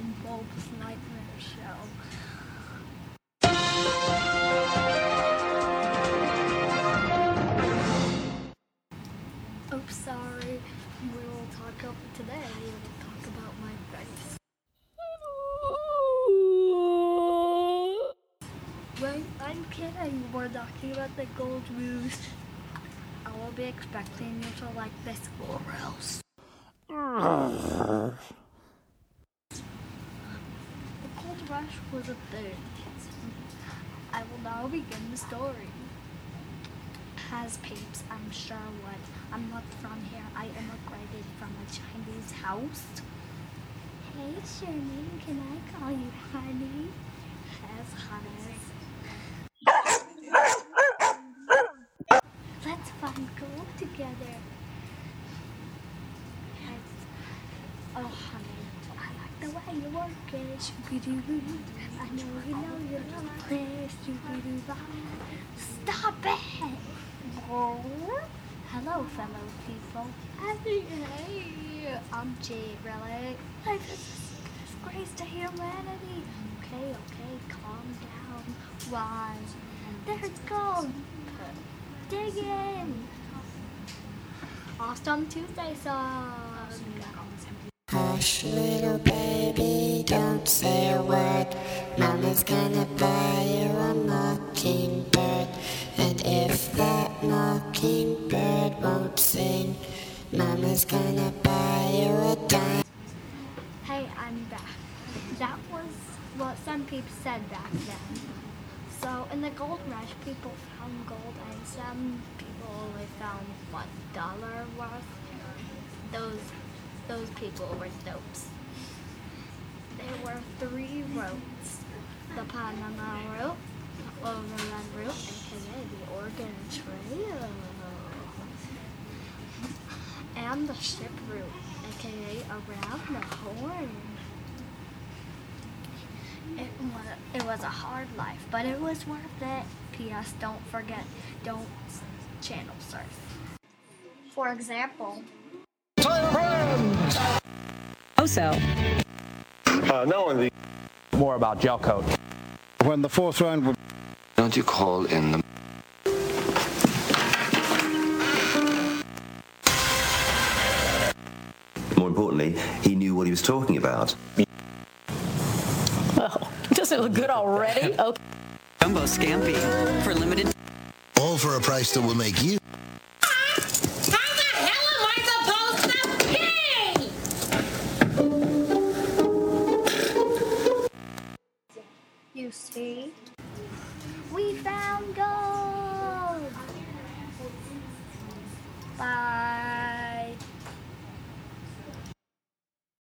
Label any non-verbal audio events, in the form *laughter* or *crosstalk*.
film Bob's Nightmare Show. Oops, sorry. We'll talk about today. We'll talk about my face. Wait, I'm kidding. We're talking about the gold rules. I will be expecting you to like this or else. Rush was a thing. I will now begin the story. Has peeps, I'm Charlotte. I'm not from here. I immigrated from a Chinese house. Hey, Sherman, can I call you honey? Yes, honey. Let's find gold together. Yes. Oh, honey, I like you work it. Shoo-be-doo-boo. I know you know you love it. Shoo-be-doo-boo. Stop it! Oh. Hello, fellow people. Hey, hey, I'm Jade, really. Life is a disgrace to humanity. Okay, okay, calm down. Why? There's gold. Dig in. Awesome Tuesday song. Hush, little baby, Mama's gonna buy you a mockingbird. And if that mockingbird won't sing, Mama's gonna buy you a dime. Hey, I'm back. That was what some people said back then. So in the gold rush, people found gold, and some people only found one dollar worth. Those those people were dopes. There were three the Panama route, the Overland route, aka the Oregon Trail, and the ship route, aka around the Horn. It was, it was a hard life, but it was worth it. P.S. Don't forget, don't channel surf. For example, Also, Uh, not only more about gel coat. When the fourth round would Don't you call in the More importantly, he knew what he was talking about. well, *laughs* does it look good already? Okay. Jumbo Scampi for limited All for a price that will make you